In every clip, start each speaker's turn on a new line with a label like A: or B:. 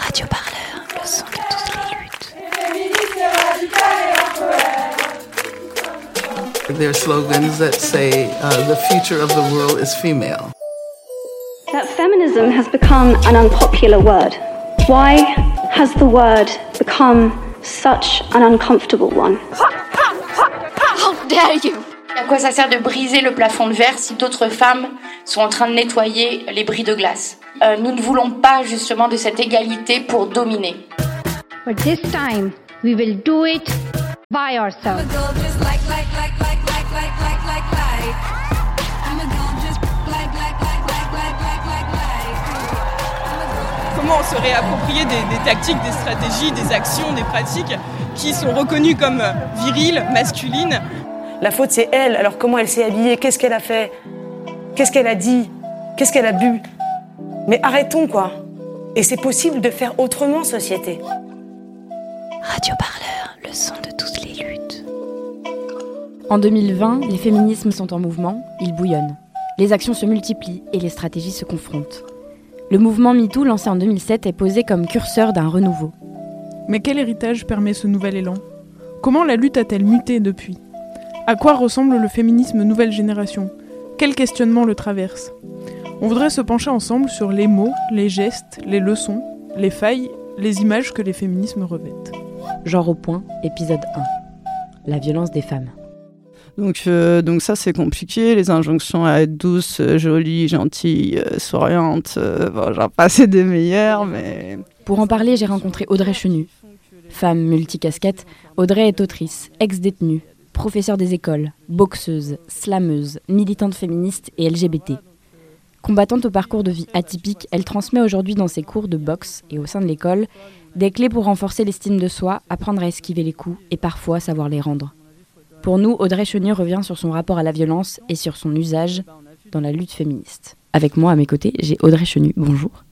A: Radio Parleur, le son de toutes les luttes.
B: There are slogans that say uh, the future of the world is female.
C: That feminism has become an unpopular word. Why has the word become such an uncomfortable one?
D: How dare you? À quoi ça sert de briser le plafond de verre si d'autres femmes sont en train de nettoyer les bris de glace? Euh, Nous ne voulons pas justement de cette égalité pour dominer.
E: But this time, we will do it by ourselves.
F: comment se réapproprier des, des tactiques, des stratégies, des actions, des pratiques qui sont reconnues comme viriles, masculines.
G: La faute, c'est elle. Alors comment elle s'est habillée Qu'est-ce qu'elle a fait Qu'est-ce qu'elle a dit Qu'est-ce qu'elle a bu Mais arrêtons, quoi. Et c'est possible de faire autrement, société.
A: Radio Parleur, le son de toutes les luttes.
H: En 2020, les féminismes sont en mouvement, ils bouillonnent. Les actions se multiplient et les stratégies se confrontent. Le mouvement MeToo, lancé en 2007, est posé comme curseur d'un renouveau.
I: Mais quel héritage permet ce nouvel élan? Comment la lutte a-t-elle muté depuis? À quoi ressemble le féminisme nouvelle génération? Quels questionnements le traversent On voudrait se pencher ensemble sur les mots, les gestes, les leçons, les failles, les images que les féminismes revêtent.
H: Genre au point, épisode 1. La violence des femmes.
B: Donc, euh, donc ça, c'est compliqué. Les injonctions à être douce, euh, jolie, gentille, euh, souriante, euh, bon, j'en passe des meilleures, mais...
H: Pour en parler, j'ai rencontré Audrey Chenu. Femme multicasquette, Audrey est autrice, ex-détenue, professeure des écoles, boxeuse, slameuse, militante féministe et LGBT. Combattante au parcours de vie atypique, elle transmet aujourd'hui dans ses cours de boxe et au sein de l'école des clés pour renforcer l'estime de soi, apprendre à esquiver les coups et parfois savoir les rendre. Pour nous, Audrey Chenu revient sur son rapport à la violence et sur son usage dans la lutte féministe. Avec moi à mes côtés, j'ai Audrey Chenu. Bonjour.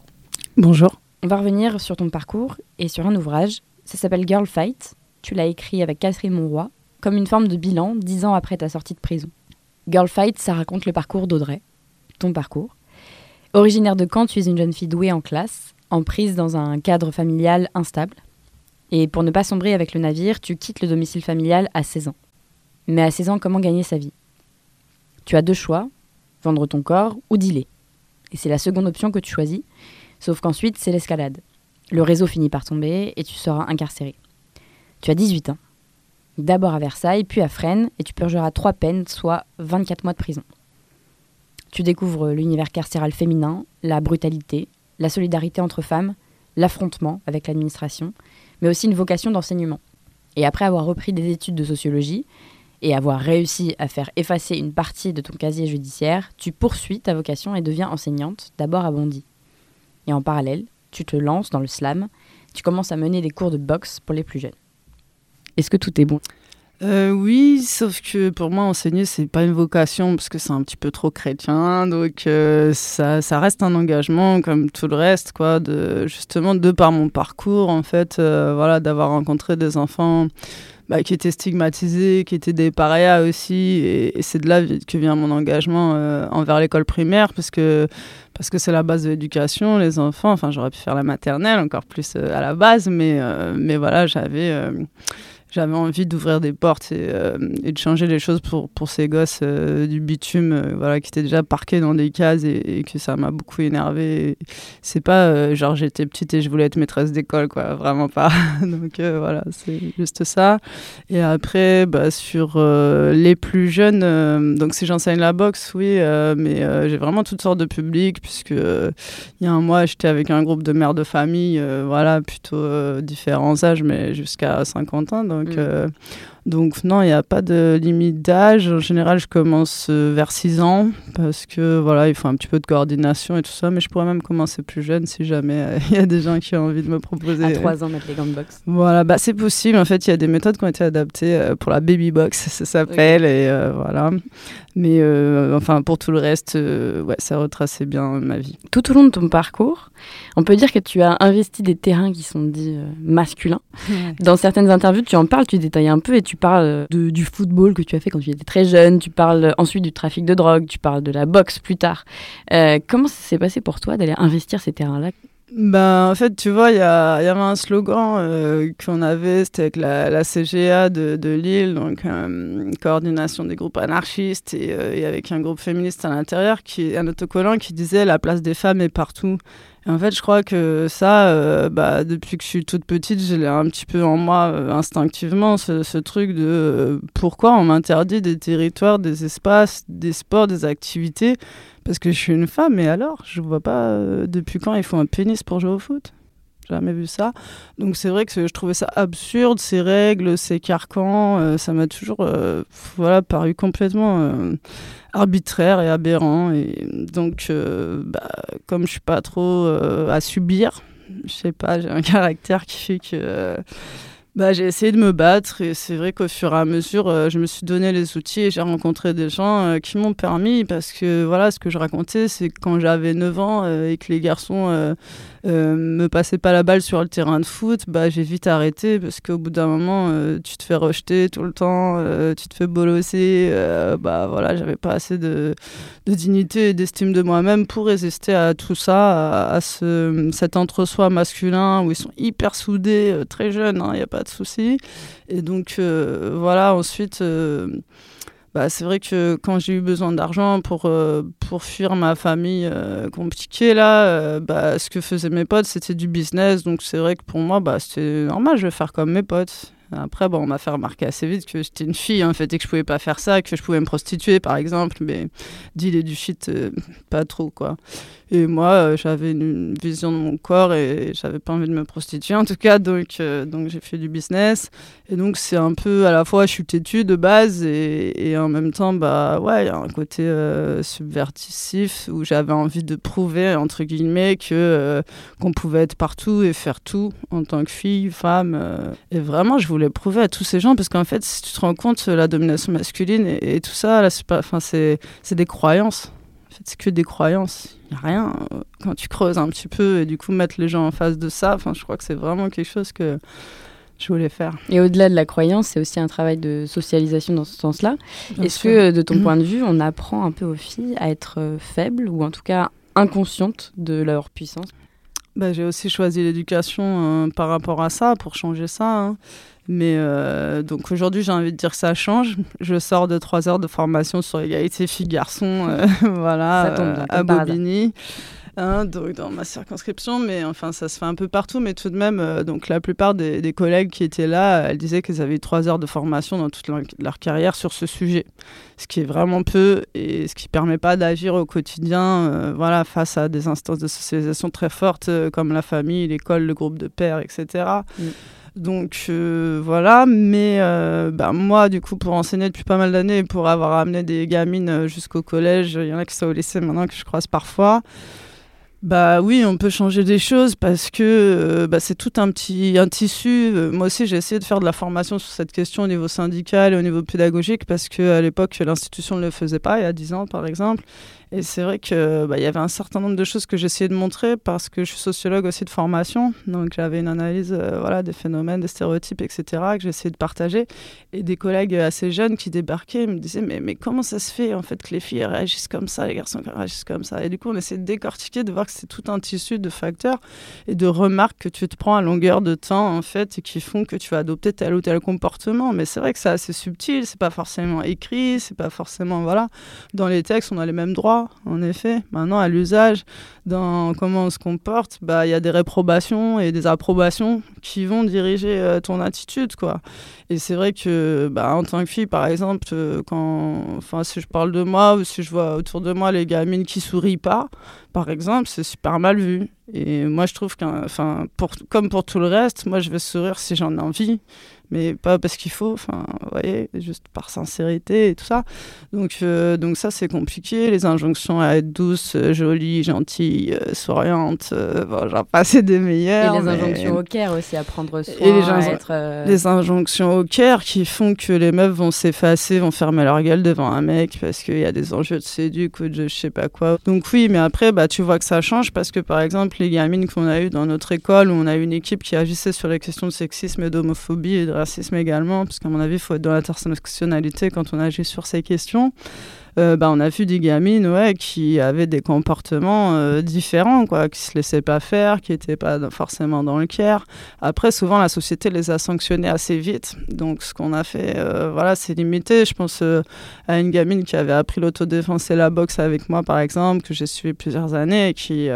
B: Bonjour.
H: On va revenir sur ton parcours et sur un ouvrage. Ça s'appelle Girl Fight. Tu l'as écrit avec Catherine Monroy, comme une forme de bilan dix ans après ta sortie de prison. Girl Fight, ça raconte le parcours d'Audrey, ton parcours. Originaire de Caen, tu es une jeune fille douée en classe, en prise dans un cadre familial instable. Et pour ne pas sombrer avec le navire, tu quittes le domicile familial à 16 ans. Mais à 16 ans, comment gagner sa vie? Tu as deux choix, vendre ton corps ou dealer. Et c'est la seconde option que tu choisis, sauf qu'ensuite, c'est l'escalade. Le réseau finit par tomber et tu seras incarcéré. Tu as 18 ans. D'abord à Versailles, puis à Fresnes, et tu purgeras trois peines, soit 24 mois de prison. Tu découvres l'univers carcéral féminin, la brutalité, la solidarité entre femmes, l'affrontement avec l'administration, mais aussi une vocation d'enseignement. Et après avoir repris des études de sociologie et avoir réussi à faire effacer une partie de ton casier judiciaire, tu poursuis ta vocation et deviens enseignante, d'abord à Bondy. Et en parallèle, tu te lances dans le slam, tu commences à mener des cours de boxe pour les plus jeunes. Est-ce que tout est bon?
B: Euh, oui, sauf que pour moi, enseigner, c'est pas une vocation parce que c'est un petit peu trop chrétien. Donc, euh, ça, reste un engagement comme tout le reste, quoi. Justement, de par mon parcours, en fait, euh, voilà, d'avoir rencontré des enfants bah, qui étaient stigmatisés, qui étaient des parias aussi. Et, et c'est de là que vient mon engagement envers l'école primaire parce que parce que c'est la base de l'éducation, les enfants. Enfin, j'aurais pu faire la maternelle encore plus à la base, mais, mais voilà, j'avais j'avais envie d'ouvrir des portes et, euh, et, de changer les choses pour, pour ces gosses euh, du bitume euh, voilà, qui étaient déjà parqués dans des cases et, que ça m'a beaucoup énervé. C'est pas genre j'étais petite et je voulais être maîtresse d'école, quoi, vraiment pas. Donc voilà, c'est juste ça. Et après, bah, sur les plus jeunes, donc si j'enseigne la boxe, oui, mais j'ai vraiment toutes sortes de publics, puisque il y a un mois, j'étais avec un groupe de mères de famille, voilà, plutôt différents âges, mais jusqu'à 50 ans. Donc,
H: Mm.
B: euh, donc non, il n'y a pas de limite d'âge. En général, je commence euh, vers 6 ans parce que voilà, il faut un petit peu de coordination et tout ça. Mais je pourrais même commencer plus jeune si jamais euh, il y a des gens qui ont envie de me proposer.
H: À 3 ans, mettre les gants de boxe.
B: Voilà, bah, c'est possible. En fait, il y a des méthodes qui ont été adaptées euh, pour la baby box, ça s'appelle. Et euh, voilà. Mais euh, enfin, pour tout le reste, ouais, ça retraçait bien ma vie.
H: Tout au long de ton parcours, on peut dire que tu as investi des terrains qui sont dits masculins. Dans certaines interviews, tu en parles, tu détailles un peu et tu parles de- du football que tu as fait quand tu étais très jeune. Tu parles ensuite du trafic de drogue, tu parles de la boxe plus tard. Euh, comment ça s'est passé pour toi d'aller investir ces terrains-là?
B: Ben, en fait, tu vois, il y, avait un slogan euh, qu'on avait, c'était avec la, CGA de, Lille, donc euh, coordination des groupes anarchistes, et, euh, et, avec un groupe féministe à l'intérieur, qui un autocollant qui disait la place des femmes est partout. En fait, je crois que ça, euh, bah, depuis que je suis toute petite, je l'ai un petit peu en moi euh, instinctivement, ce, truc de euh, pourquoi on m'interdit des territoires, des espaces, des sports, des activités, parce que je suis une femme, et alors? Je vois pas depuis quand il faut un pénis pour jouer au foot? Jamais vu ça. Donc c'est vrai que je trouvais ça absurde, ces règles, ces carcans, ça m'a toujours voilà, paru complètement arbitraire et aberrant. Et donc, bah, comme je suis pas trop à subir, je sais pas, j'ai un caractère qui fait que bah, j'ai essayé de me battre et c'est vrai qu'au fur et à mesure, euh, je me suis donné les outils et j'ai rencontré des gens euh, qui m'ont permis parce que voilà, ce que je racontais, c'est quand j'avais 9 ans euh, et que les garçons me passaient pas la balle sur le terrain de foot, bah, j'ai vite arrêté parce qu'au bout d'un moment, tu te fais rejeter tout le temps, tu te fais bolosser. bah voilà, j'avais pas assez de, de dignité et d'estime de moi-même pour résister à tout ça, à, à ce, cet entre-soi masculin où ils sont hyper soudés, très jeunes, il hein, n'y a pas de souci. Et donc, euh, voilà, ensuite, euh, bah, c'est vrai que quand j'ai eu besoin d'argent pour, euh, pour fuir ma famille compliquée, là, bah, ce que faisaient mes potes, c'était du business. Donc, c'est vrai que pour moi, bah, c'était normal, je vais faire comme mes potes. Après, bon, on m'a fait remarquer assez vite que j'étais une fille, en fait, et que je pouvais pas faire ça, que je pouvais me prostituer, par exemple, mais dealer du shit, pas trop, quoi. Et moi, euh, j'avais une, vision de mon corps et j'avais pas envie de me prostituer, en tout cas, donc, euh, donc j'ai fait du business. Et donc, c'est un peu, à la fois, je suis têtue de base et, et en même temps, bah, ouais, il y a un côté euh, subvertissif où j'avais envie de prouver, entre guillemets, que qu'on pouvait être partout et faire tout en tant que fille, femme. et vraiment, je voulais prouver à tous ces gens parce qu'en fait si tu te rends compte la domination masculine et, tout ça là c'est pas c'est c'est des croyances fait c'est que des croyances il y a rien quand tu creuses un petit peu et du coup mettre les gens en face de ça je crois que c'est vraiment quelque chose que je voulais faire.
H: Et au-delà de la croyance, c'est aussi un travail de socialisation dans ce sens-là. Est-ce que, de ton mmh. point de vue, on apprend un peu aux filles à être faibles ou en tout cas inconscientes de leur puissance?
B: Bah, J'ai aussi choisi l'éducation euh, par rapport à ça, pour changer ça. Hein. Mais euh, donc aujourd'hui, j'ai envie de dire que ça change. Je sors de trois heures de formation sur l'égalité filles-garçons euh, voilà,
H: bien,
B: à Bobigny. Hein, donc dans ma circonscription, mais enfin ça se fait un peu partout, mais tout de même, euh, donc la plupart des, des, collègues qui étaient là, elles disaient qu'elles avaient eu trois heures de formation dans toute leur, leur, carrière sur ce sujet, ce qui est vraiment peu et ce qui permet pas d'agir au quotidien, euh, voilà, face à des instances de socialisation très fortes euh, comme la famille, l'école, le groupe de pères, etc. Mm. Donc euh, voilà, mais euh, bah, moi, du coup, pour enseigner depuis pas mal d'années, pour avoir amené des gamines jusqu'au collège, il y en a qui sont au lycée maintenant que je croise parfois. Bah oui, on peut changer des choses parce que euh, bah, c'est tout un petit un tissu. Moi aussi, j'ai essayé de faire de la formation sur cette question au niveau syndical et au niveau pédagogique parce qu'à l'époque, l'institution ne le faisait pas, il y a 10 ans par exemple. Et c'est vrai qu'il bah, y avait un certain nombre de choses que j'essayais de montrer parce que je suis sociologue aussi de formation. Donc j'avais une analyse euh, voilà, des phénomènes, des stéréotypes, etc. que j'essayais de partager. Et des collègues assez jeunes qui débarquaient me disaient mais, mais comment ça se fait en fait que les filles réagissent comme ça, les garçons réagissent comme ça? Et du coup on essaie de décortiquer, de voir que c'est tout un tissu de facteurs et de remarques que tu te prends à longueur de temps en fait et qui font que tu vas adopter tel ou tel comportement. Mais c'est vrai que c'est assez subtil, c'est pas forcément écrit, c'est pas forcément voilà. Dans les textes on a les mêmes droits en effet. Maintenant, à l'usage, dans comment on se comporte, bah, il y a des réprobations et des approbations qui vont diriger euh, ton attitude, quoi. Et c'est vrai que, bah, en tant que fille, par exemple, euh, quand, enfin, si je parle de moi ou si je vois autour de moi les gamines qui sourient pas, par exemple, c'est super mal vu. Et moi, je trouve qu'un, pour, comme pour tout le reste, moi, je vais sourire si j'en ai envie mais pas parce qu'il faut, enfin, vous voyez, juste par sincérité et tout ça. Donc, euh, donc ça, c'est compliqué. Les injonctions à être douce, euh, jolie, gentille, euh, souriante, euh, bon, j'en passe des meilleures.
H: Et les injonctions mais... au care aussi, à prendre soin,
B: et les,
H: à être... Euh...
B: les injonctions au care qui font que les meufs vont s'effacer, vont fermer leur gueule devant un mec parce qu'il y a des enjeux de séduc ou de je sais pas quoi. Donc oui, mais après, bah, tu vois que ça change parce que, par exemple, les gamines qu'on a eues dans notre école, où on a eu une équipe qui agissait sur les questions de sexisme et d'homophobie et de racisme également, parce qu'à mon avis, il faut être dans l'intersectionnalité quand on agit sur ces questions. Euh, bah, on a vu des gamines qui avaient des comportements euh, différents, quoi, qui se laissaient pas faire, qui n'étaient pas forcément dans le care. Après, souvent, la société les a sanctionnés assez vite. Donc, ce qu'on a fait, euh, voilà, c'est limité. Je pense à une gamine qui avait appris l'autodéfense et la boxe avec moi, par exemple, que j'ai suivi plusieurs années et qui,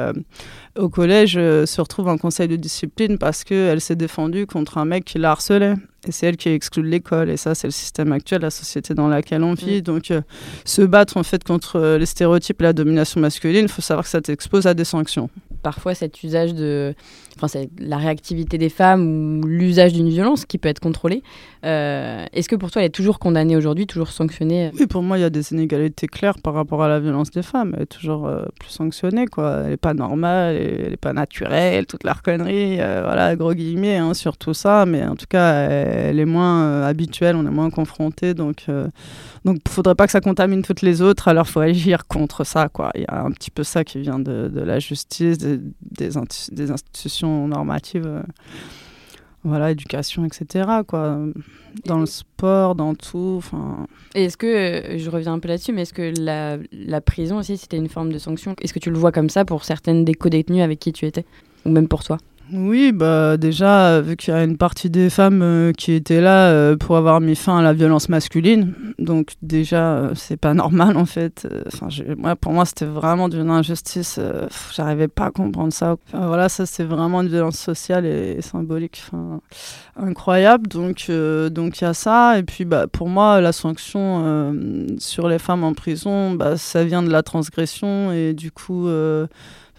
B: au collège, se retrouve en conseil de discipline parce qu'elle s'est défendue contre un mec qui la harcelait. Et c'est elle qui est exclue de l'école. Et ça, c'est le système actuel, la société dans laquelle on vit. Mm. Donc, euh, se battre en fait contre euh, les stéréotypes et la domination masculine, il faut savoir que ça t'expose à des sanctions.
H: Parfois, cet usage de enfin, la réactivité des femmes ou l'usage d'une violence qui peut être contrôlée. Euh, est-ce que pour toi, elle est toujours condamnée aujourd'hui, toujours sanctionnée?
B: Oui, pour moi, il y a des inégalités claires par rapport à la violence des femmes. Elle est toujours euh, plus sanctionnée, quoi. Elle n'est pas normale, elle n'est pas naturelle, toute la connerie, euh, voilà, gros guillemets, hein, sur tout ça. Mais en tout cas, elle, est moins habituelle, on est moins confronté. Donc, donc, il ne faudrait pas que ça contamine toutes les autres. Alors, faut agir contre ça, quoi. Il y a un petit peu ça qui vient de, la justice, des, des institutions normative euh, voilà, éducation, etc. Quoi. Dans le sport, dans tout. Enfin.
H: Est-ce que, je reviens un peu là-dessus, mais est-ce que la, la, prison aussi, c'était une forme de sanction? Est-ce que tu le vois comme ça pour certaines des co-détenues avec qui tu étais? Ou même pour toi?
B: Oui, bah déjà, vu qu'il y a une partie des femmes euh, qui étaient là euh, pour avoir mis fin à la violence masculine, donc déjà, euh, c'est pas normal en fait. Enfin, moi, pour moi, c'était vraiment d'une injustice. J'arrivais pas à comprendre ça. voilà, ça, c'est vraiment une violence sociale et, symbolique, incroyable. Donc, donc il y a ça. Et puis, bah, pour moi, la sanction sur les femmes en prison, bah, ça vient de la transgression et du coup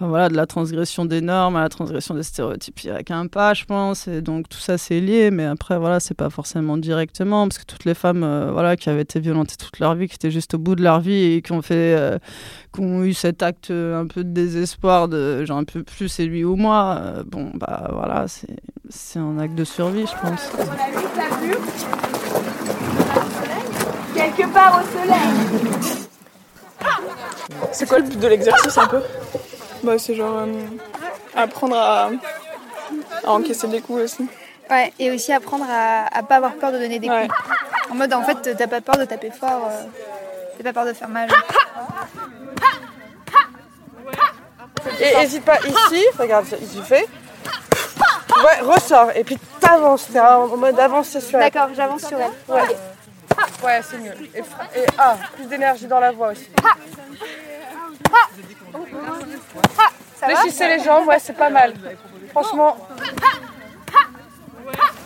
B: voilà, de la transgression des normes à la transgression des stéréotypes, il n'y a qu'un pas, je pense. Et donc tout ça, c'est lié. Mais après, voilà, c'est pas forcément directement. Parce que toutes les femmes euh, voilà, qui avaient été violentées toute leur vie, qui étaient juste au bout de leur vie et qui ont, fait, euh, qui ont eu cet acte un peu de désespoir de genre un peu plus c'est lui ou moi, euh, bon, bah voilà, c'est un acte de survie, je pense.
J: Quelque part au soleil.
F: C'est quoi le but de l'exercice un peu? Bah, c'est genre euh, apprendre à, encaisser des coups aussi.
J: Ouais, et aussi apprendre à, à pas avoir peur de donner des coups. En mode, en fait, t'as pas peur de taper fort, euh, t'as pas peur de faire mal.
K: Et n'hésite pas ici, regarde, il fait. Ouais, ressort, et puis t'avances, t'es en mode avancer sur
J: elle. D'accord, j'avance sur elle.
K: Ouais, ouais c'est mieux. Et, et ah, plus d'énergie dans la voix aussi. Fléchissez les jambes, ouais, c'est pas mal. Franchement.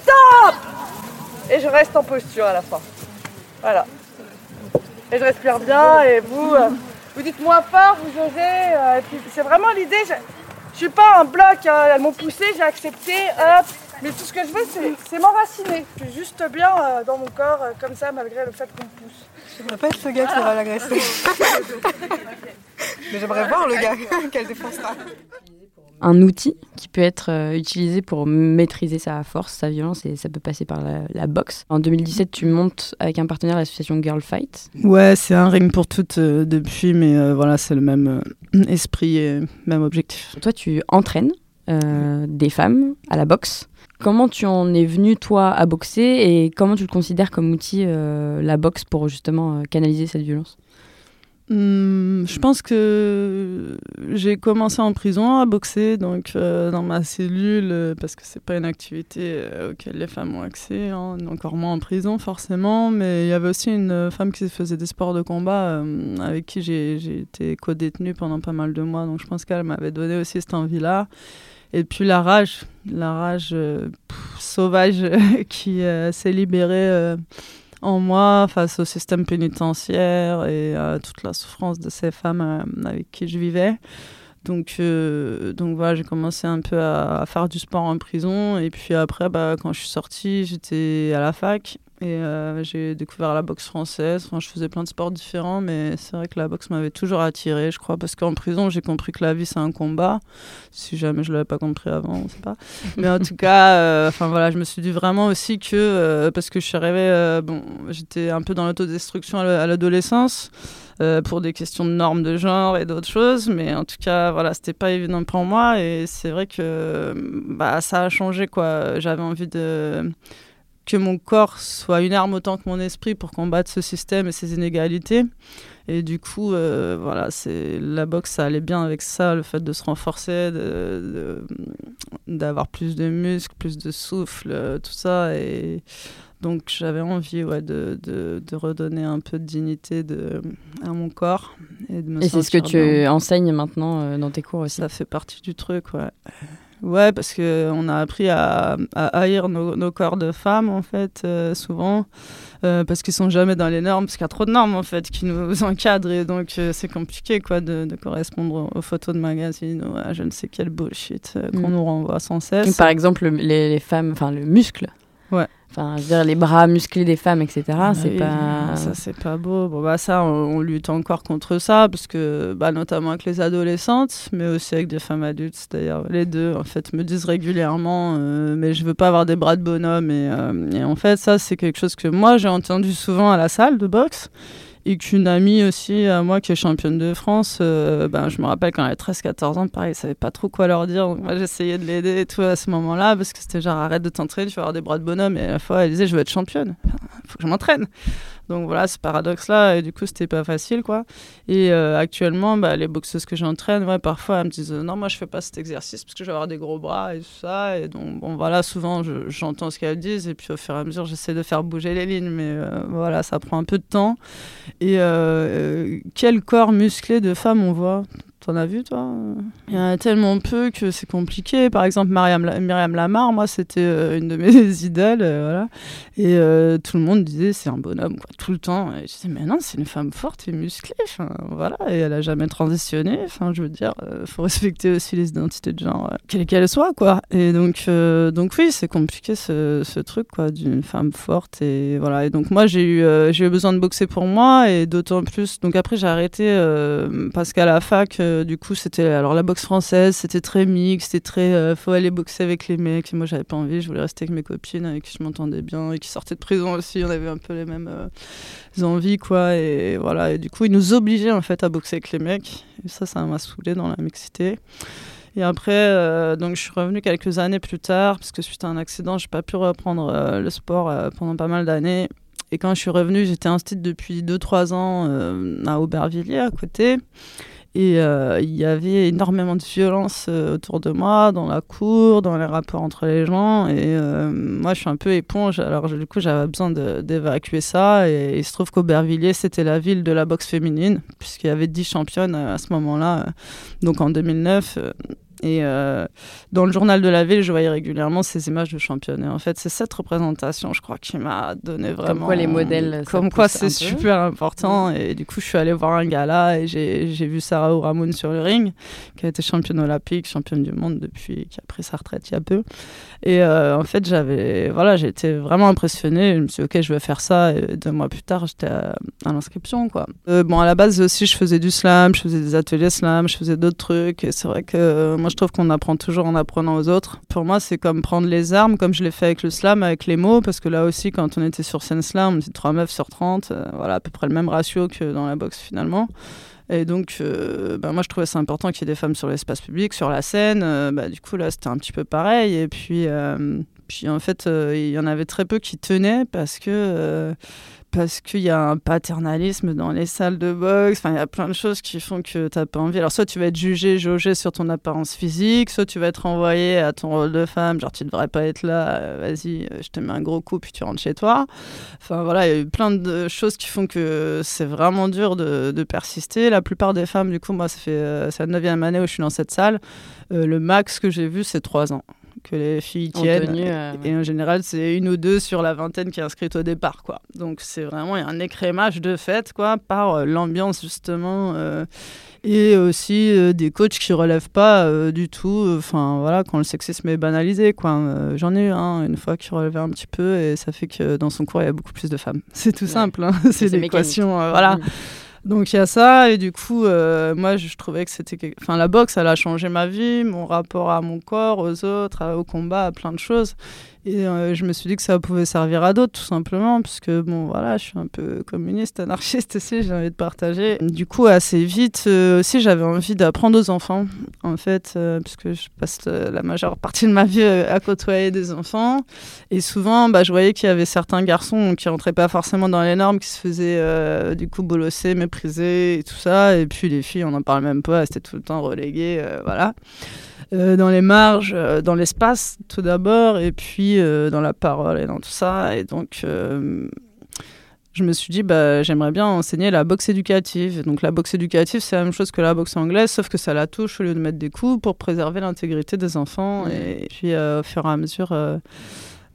K: Stop Et je reste en posture à la fin. Voilà. Et je respire bien et vous, euh, vous dites moins fort, vous osez. Euh, c'est vraiment l'idée. Je, je suis pas un bloc, hein, elles m'ont poussé, j'ai accepté, hop. Mais tout ce que je veux, c'est m'enraciner. Je suis juste bien euh, dans mon corps, comme ça, malgré le fait qu'on me pousse.
F: Je pas être ce gars qui va l'agresser. Mais j'aimerais voir le gars qu'elle défoncera.
H: Un outil qui peut être euh, utilisé pour maîtriser sa force, sa violence, et ça peut passer par la, boxe. En 2017, tu montes avec un partenaire l'association Girl Fight.
B: Ouais, c'est un ring pour toutes euh, depuis, mais euh, voilà, c'est le même esprit et même objectif.
H: Toi, tu entraînes des femmes à la boxe. Comment tu en es venu, toi, à boxer et comment tu le considères comme outil, la boxe, pour justement canaliser cette violence?
B: Hmm, je pense que j'ai commencé en prison à boxer, donc euh, dans ma cellule, euh, parce que c'est pas une activité euh, auquel les femmes ont accès, hein, encore moins en prison forcément. Mais il y avait aussi une femme qui faisait des sports de combat avec qui j'ai été co-détenue pendant pas mal de mois, donc je pense qu'elle m'avait donné aussi cette envie-là. Et puis la rage, la rage sauvage qui s'est libérée en moi face au système pénitentiaire et à toute la souffrance de ces femmes euh, avec qui je vivais. Donc, euh, donc voilà, j'ai commencé un peu à, faire du sport en prison. Et puis après, bah, quand je suis sortie, j'étais à la fac. Et euh, j'ai découvert la boxe française. Enfin, je faisais plein de sports différents, mais c'est vrai que la boxe m'avait toujours attirée, je crois, parce qu'en prison, j'ai compris que la vie, c'est un combat. Si jamais je l'avais pas compris avant, on sait pas. Mais en tout cas, euh, enfin voilà, je me suis dit vraiment aussi que, euh, parce que je suis arrivée, bon, j'étais un peu dans l'autodestruction à l'adolescence. pour des questions de normes de genre et d'autres choses. Mais en tout cas, voilà, c'était pas évident pour moi. Et c'est vrai que bah, ça a changé, quoi. J'avais envie de que mon corps soit une arme autant que mon esprit pour combattre ce système et ces inégalités. Et du coup, euh, voilà, c'est la boxe, ça allait bien avec ça, le fait de se renforcer, d'avoir plus de muscles, plus de souffle, euh, tout ça. Et donc j'avais envie ouais, de, de, de, redonner un peu de dignité de, à mon corps.
H: Et, et c'est ce que tu enseignes maintenant euh, dans tes cours aussi
B: Ça fait partie du truc, ouais. Ouais, parce qu'on a appris à, à haïr nos, corps de femmes, en fait, euh, souvent, euh, parce qu'ils sont jamais dans les normes, parce qu'il y a trop de normes, en fait, qui nous encadrent, et donc euh, c'est compliqué, quoi, de, de, correspondre aux photos de magazines ou à je ne sais quel bullshit qu'on mm. nous renvoie sans cesse.
H: Par exemple, les, les femmes, enfin, le muscle.
B: Ouais.
H: Enfin, je veux dire, les bras musclés des femmes, etc.
B: Ah
H: c'est pas.
B: Ça, c'est pas beau. Bon, bah, ça, on, lutte encore contre ça, parce que, bah, notamment avec les adolescentes, mais aussi avec des femmes adultes. D'ailleurs, les deux, en fait, me disent régulièrement, euh, mais je veux pas avoir des bras de bonhomme. Et, euh, et en fait, ça, c'est quelque chose que moi, j'ai entendu souvent à la salle de boxe et qu'une amie aussi à moi qui est championne de France, euh, ben, je me rappelle quand elle avait 13-14 ans, pareil, elle savait pas trop quoi leur dire. Donc moi j'essayais de l'aider et tout à ce moment-là parce que c'était genre arrête de t'entraîner, tu vas avoir des bras de bonhomme. Et à la fois elle disait je veux être championne, faut que je m'entraîne. Donc voilà, ce paradoxe-là, et du coup, c'était pas facile, quoi. Et euh, actuellement, bah, les boxeuses que j'entraîne, ouais, parfois, elles me disent non, moi, je fais pas cet exercice parce que je vais avoir des gros bras et tout ça. Et donc, bon, voilà, souvent, j'entends ce qu'elles disent, et puis au fur et à mesure, j'essaie de faire bouger les lignes, mais euh, voilà, ça prend un peu de temps. Et euh, quel corps musclé de femme on voit? T'en as vu, toi Il y en a tellement peu que c'est compliqué. Par exemple, Myriam, Myriam Lamar, moi, c'était euh, une de mes idoles. Euh. Et euh, tout le monde disait, c'est un bonhomme, tout le temps. Et je disais, mais non, c'est une femme forte et musclée. Voilà. Et elle a jamais transitionné. Je veux dire, il faut respecter aussi les identités de genre, quelles qu'elles soient, quoi. Et donc, donc oui, c'est compliqué ce, truc, d'une femme forte. Et voilà. Et donc, moi, j'ai eu besoin de boxer pour moi. Et d'autant plus. Donc, après, j'ai arrêté parce qu'à la fac, du coup, c'était alors la boxe française, c'était très mix, c'était très euh, faut aller boxer avec les mecs. Et moi, j'avais pas envie, je voulais rester avec mes copines avec qui je m'entendais bien et qui sortaient de prison aussi. On avait un peu les mêmes euh, envies, quoi. Et voilà. Et du coup, ils nous obligeaient en fait à boxer avec les mecs. Et ça, ça m'a saoulé dans la mixité. Et après, euh, donc je suis revenue quelques années plus tard, parce que suite à un accident, j'ai pas pu reprendre le sport pendant pas mal d'années. Et quand je suis revenue, j'étais instite depuis 2-3 ans à Aubervilliers, à côté. Et euh, il y avait énormément de violence euh, autour de moi, dans la cour, dans les rapports entre les gens. Et euh, moi, je suis un peu éponge. Alors, du coup, j'avais besoin d'évacuer ça. Et il se trouve qu'Aubervilliers, c'était la ville de la boxe féminine, puisqu'il y avait 10 championnes à ce moment-là. Donc, en 2009, et euh, dans le journal de la ville, je voyais régulièrement ces images de championnes. Et en fait, c'est cette représentation, je crois, qui m'a donné vraiment.
H: Comme quoi les modèles.
B: Comme quoi c'est super important. Et du coup, je suis allée voir un gala et j'ai vu Sarah Ouramoun sur le ring, qui a été championne olympique, championne du monde depuis, qui a pris sa retraite il y a peu. Et euh, en fait, j'avais, voilà, j'ai été vraiment impressionnée. Je me suis dit, ok, je vais faire ça. Et deux mois plus tard, j'étais à, l'inscription, quoi. Euh, bon, à la base aussi, je faisais du slam, je faisais des ateliers slam, je faisais d'autres trucs. Et c'est vrai que moi, je trouve qu'on apprend toujours en apprenant aux autres. Pour moi, c'est comme prendre les armes, comme je l'ai fait avec le slam, avec les mots, parce que là aussi, quand on était sur scène slam, on était 3 meufs sur 30, euh, voilà, à peu près le même ratio que dans la boxe finalement. Et donc, euh, bah, moi, je trouvais ça important qu'il y ait des femmes sur l'espace public, sur la scène. Euh, bah, du coup, là, c'était un petit peu pareil. Et puis, puis en fait, il y en avait très peu qui tenaient parce que parce qu'il y a un paternalisme dans les salles de boxe. Enfin, il y a plein de choses qui font que tu n'as pas envie. Alors, soit tu vas être jugé, jaugé sur ton apparence physique, soit tu vas être renvoyé à ton rôle de femme. Genre, tu devrais pas être là, euh, vas-y, euh, je te mets un gros coup, puis tu rentres chez toi. Enfin, voilà, il y a eu plein de choses qui font que c'est vraiment dur de, persister. La plupart des femmes, du coup, moi, ça fait euh, c'est la 9 année où je suis dans cette salle. le max que j'ai vu, c'est 3 ans que les filles tiennent. Euh, et en général, c'est une ou deux sur la vingtaine qui est inscrite au départ. Quoi. Donc c'est vraiment un écrémage de fait quoi, par euh, l'ambiance justement. Euh, et aussi des coachs qui relèvent pas du tout. Enfin voilà, quand le sexisme est banalisé. Quoi. J'en ai eu un une fois qui relevait un petit peu et ça fait que dans son cours, il y a beaucoup plus de femmes. C'est tout simple. Hein. c'est l'équation. voilà. Mm. Donc il y a ça, et du coup, euh, moi je trouvais que c'était. Enfin, la boxe, elle a changé ma vie, mon rapport à mon corps, aux autres, au combat, à plein de choses. Et euh, je me suis dit que ça pouvait servir à d'autres, tout simplement, parce que, bon, voilà, je suis un peu communiste, anarchiste aussi, j'ai envie de partager. Du coup, assez vite euh, aussi, j'avais envie d'apprendre aux enfants, en fait, euh, puisque je passe la majeure partie de ma vie à côtoyer des enfants. Et souvent, bah, je voyais qu'il y avait certains garçons qui rentraient pas forcément dans les normes, qui se faisaient, du coup, bolosser, mépriser et tout ça. Et puis les filles, on n'en parle même pas, c'était tout le temps relégué, voilà. Euh, dans les marges, euh, dans l'espace tout d'abord, et puis euh, dans la parole et dans tout ça. Et donc, je me suis dit, bah, j'aimerais bien enseigner la boxe éducative. Donc, la boxe éducative, c'est la même chose que la boxe anglaise, sauf que ça la touche au lieu de mettre des coups pour préserver l'intégrité des enfants. Et puis, au fur et à mesure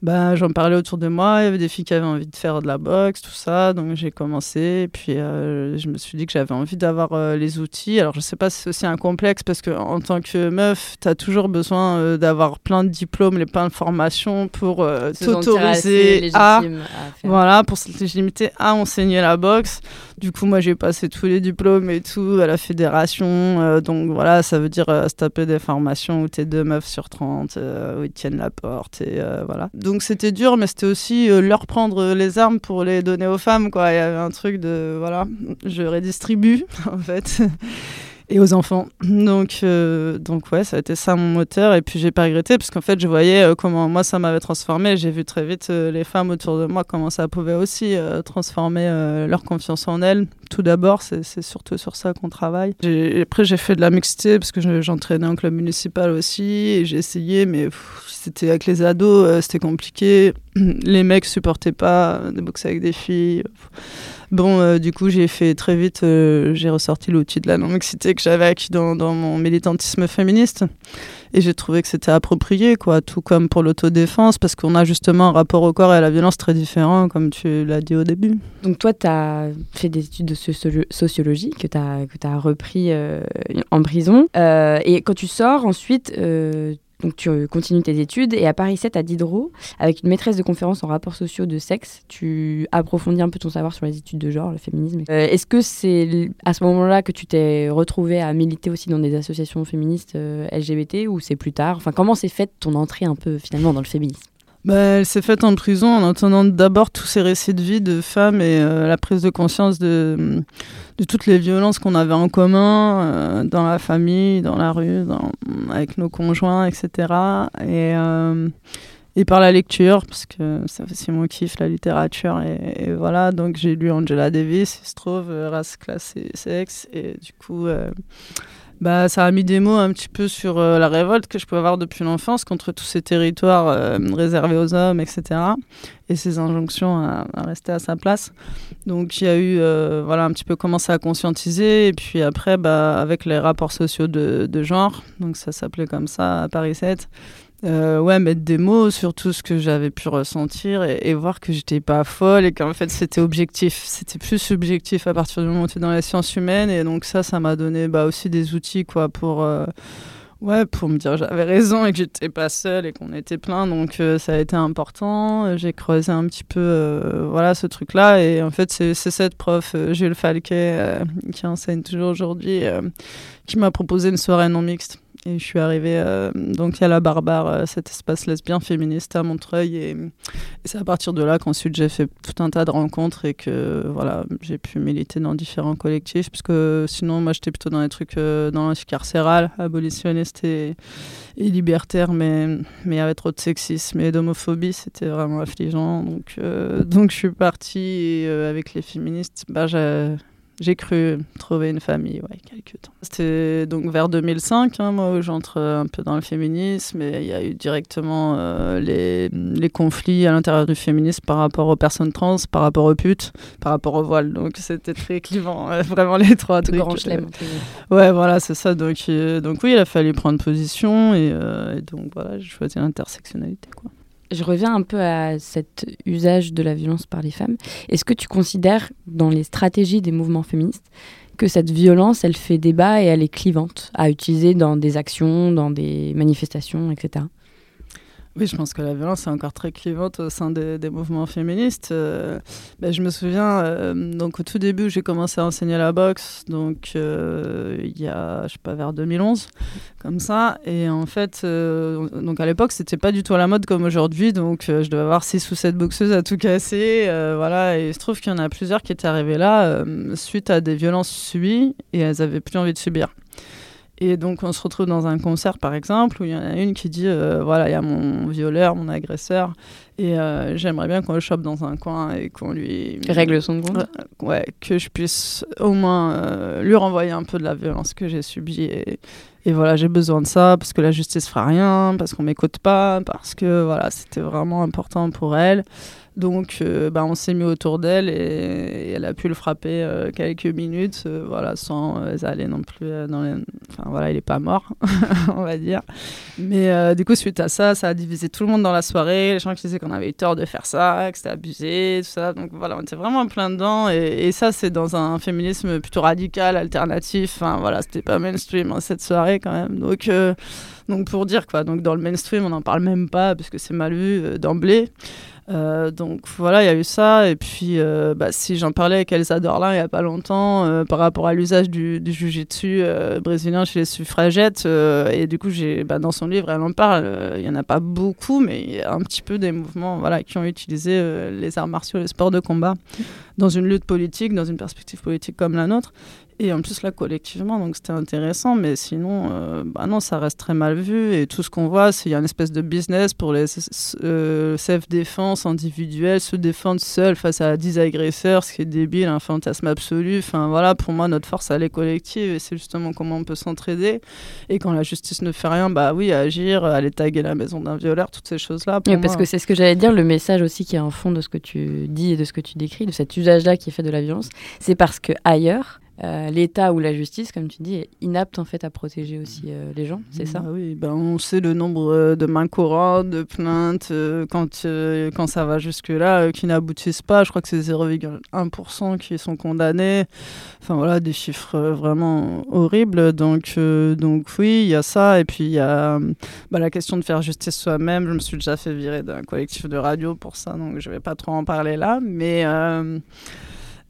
B: bah, j'en parlais autour de moi. Il y avait des filles qui avaient envie de faire de la boxe, tout ça. Donc j'ai commencé. Et puis euh, je me suis dit que j'avais envie d'avoir euh, les outils. Alors je sais pas si c'est aussi un complexe parce qu'en tant que meuf, tu as toujours besoin euh, d'avoir plein de diplômes, les plein de formations pour t'autoriser à, à voilà, pour se légitimer à enseigner la boxe. Du coup, moi j'ai passé tous les diplômes et tout à la fédération. donc voilà, ça veut dire se taper des formations où t'es deux meufs sur 30, où ils tiennent la porte. Et voilà. Donc c'était dur, mais c'était aussi euh, leur prendre les armes pour les donner aux femmes. Quoi. Il y avait un truc de, voilà, je redistribue en fait et aux enfants. Donc, euh, donc ouais, ça a été ça mon moteur. Et puis j'ai pas regretté parce qu'en fait, je voyais euh, comment moi ça m'avait transformé. J'ai vu très vite euh, les femmes autour de moi comment ça pouvait aussi transformer leur confiance en elles. Tout d'abord, c'est surtout sur ça qu'on travaille. Après, j'ai fait de la mixité parce que j'entraînais en club municipal aussi j'ai essayé, mais c'était avec les ados, c'était compliqué. Les mecs supportaient pas de boxer avec des filles. Bon, euh, du coup, j'ai fait très vite, euh, j'ai ressorti l'outil de la non-mixité que j'avais acquis dans, mon militantisme féministe. Et j'ai trouvé que c'était approprié, quoi, tout comme pour l'autodéfense, parce qu'on a justement un rapport au corps et à la violence très différent, comme tu l'as dit au début.
H: Donc, toi, tu as fait des études de sociologie que tu as, as repris euh, en prison. et quand tu sors, ensuite, donc tu continues tes études et à Paris 7 à Diderot, avec une maîtresse de conférence en rapports sociaux de sexe, tu approfondis un peu ton savoir sur les études de genre, le féminisme. Euh, est-ce que c'est à ce moment-là que tu t'es retrouvé à militer aussi dans des associations féministes euh, LGBT ou c'est plus tard? Enfin, comment s'est faite ton entrée un peu finalement dans le féminisme?
B: Bah, elle s'est faite en prison en entendant d'abord tous ces récits de vie de femmes et euh, la prise de conscience de, toutes les violences qu'on avait en commun euh, dans la famille, dans la rue, dans, avec nos conjoints, etc. Et, euh, et par la lecture, parce que ça c'est mon kiff, la littérature. Et, voilà, donc j'ai lu Angela Davis, il se trouve, Race, classe et sexe. Et du coup bah, ça a mis des mots un petit peu sur euh, la révolte que je peux avoir depuis l'enfance contre tous ces territoires euh, réservés aux hommes, etc. Et ces injonctions à, rester à sa place. Donc il y a eu, euh, voilà, un petit peu commencé à conscientiser. Et puis après, bah, avec les rapports sociaux de, de genre, donc ça s'appelait comme ça à Paris 7, euh, ouais, mettre des mots sur tout ce que j'avais pu ressentir et, voir que j'étais pas folle et qu'en fait c'était objectif. C'était plus subjectif à partir du moment où tu es dans les sciences humaines et donc ça, ça m'a donné bah, aussi des outils quoi pour. Euh, ouais, pour me dire j'avais raison et que j'étais pas seule et qu'on était plein, donc euh, ça a été important. J'ai creusé un petit peu, voilà, ce truc-là. Et en fait, c'est cette prof, Jules Falquet, qui enseigne toujours aujourd'hui, qui m'a proposé une soirée non mixte. Et je suis arrivée euh, donc à la Barbare, euh, cet espace lesbien féministe à Montreuil. Et, c'est à partir de là qu'ensuite j'ai fait tout un tas de rencontres et que voilà, j'ai pu militer dans différents collectifs. Parce que sinon, moi j'étais plutôt dans les trucs euh, dans l'anticarcéral, abolitionniste et, et, libertaire, mais mais il y avait trop de sexisme et d'homophobie, c'était vraiment affligeant. Donc, donc je suis partie avec les féministes. Bah, j'ai j'ai cru trouver une famille, ouais, quelques temps. C'était donc vers 2005, hein, moi, où j'entre un peu dans le féminisme, et il y a eu directement euh, les, les, conflits à l'intérieur du féminisme par rapport aux personnes trans, par rapport aux putes, par rapport au voile. Donc c'était très clivant, vraiment les trois trucs.
H: Grand chelem.
B: Ouais, voilà, c'est ça. Donc, euh, donc oui, il a fallu prendre position, et, euh, et donc voilà, j'ai choisi l'intersectionnalité, quoi
H: je reviens un peu à cet usage de la violence par les femmes. Est-ce que tu considères, dans les stratégies des mouvements féministes, que cette violence, elle fait débat et elle est clivante à utiliser dans des actions, dans des manifestations, etc.
B: Oui, je pense que la violence est encore très clivante au sein des, mouvements féministes. Euh, ben, je me souviens, euh, donc au tout début, j'ai commencé à enseigner la boxe, donc euh, il y a, je sais pas, vers 2011, comme ça. Et en fait, donc à l'époque, c'était pas du tout à la mode comme aujourd'hui, donc je devais avoir 6 ou 7 boxeuses à tout casser. voilà, et il se trouve qu'il y en a plusieurs qui étaient arrivées là suite à des violences subies et elles avaient plus envie de subir. Et donc, on se retrouve dans un concert, par exemple, où il y en a une qui dit euh, Voilà, il y a mon violeur, mon agresseur, et euh, j'aimerais bien qu'on le chope dans un coin et qu'on lui.
H: Règle son compte
B: Ouais, que je puisse au moins euh, lui renvoyer un peu de la violence que j'ai subie. Et, et voilà, j'ai besoin de ça parce que la justice fera rien, parce qu'on m'écoute pas, parce que voilà, c'était vraiment important pour elle. Donc, euh, bah, on s'est mis autour d'elle et, elle a pu le frapper euh, quelques minutes, euh, voilà, sans aller non plus dans les... Enfin, voilà, il n'est pas mort, on va dire. Mais du coup, suite à ça, ça a divisé tout le monde dans la soirée. Les gens qui disaient qu'on avait eu tort de faire ça, que c'était abusé, tout ça. Donc voilà, on était vraiment plein dedans. Et, et ça, c'est dans un féminisme plutôt radical, alternatif. Enfin, voilà, c'était pas mainstream hein, cette soirée quand même. Donc... donc pour dire quoi, donc dans le mainstream on n'en parle même pas parce que c'est mal vu d'emblée. Euh, donc voilà, il y a eu ça. Et puis, euh, bah, si j'en parlais avec Elsa Dorlin il n'y a pas longtemps, euh, par rapport à l'usage du, du jujitsu brésilien chez les suffragettes, et du coup, bah, dans son livre, elle en parle. Il n'y en a pas beaucoup, mais il y a un petit peu des mouvements voilà, qui ont utilisé les arts martiaux, les sports de combat dans une lutte politique, dans une perspective politique comme la nôtre. Et en plus, là, collectivement, donc c'était intéressant, mais sinon, euh, bah non, ça reste très mal vu. Et tout ce qu'on voit, c'est qu'il y a une espèce de business pour les euh, self-défense individuelle, se défendre seul face à 10 agresseurs, ce qui est débile, un fantasme absolu. Enfin, voilà, pour moi, notre force, elle est collective et c'est justement comment on peut s'entraider. Et quand la justice ne fait rien, bah oui, agir, aller taguer la maison d'un violeur, toutes ces choses-là.
H: Oui, parce que c'est ce que j'allais dire, le message aussi qui est en fond de ce que tu dis et de ce que tu décris, de cet usage-là qui est fait de la violence, c'est parce que ailleurs, l'État ou la justice, comme tu dis, est inapte en fait à protéger aussi euh, les gens, c'est ça?
B: Bah Oui, ben, on sait le nombre euh, de mains courantes, de plaintes, quand, quand ça va jusque-là, qui n'aboutissent pas. Je crois que c'est 0,1% qui sont condamnés. Enfin voilà, des chiffres vraiment horribles. Donc, donc oui, il y a ça. Et puis il y a bah, la question de faire justice soi-même. Je me suis déjà fait virer d'un collectif de radio pour ça, donc je ne vais pas trop en parler là. Mais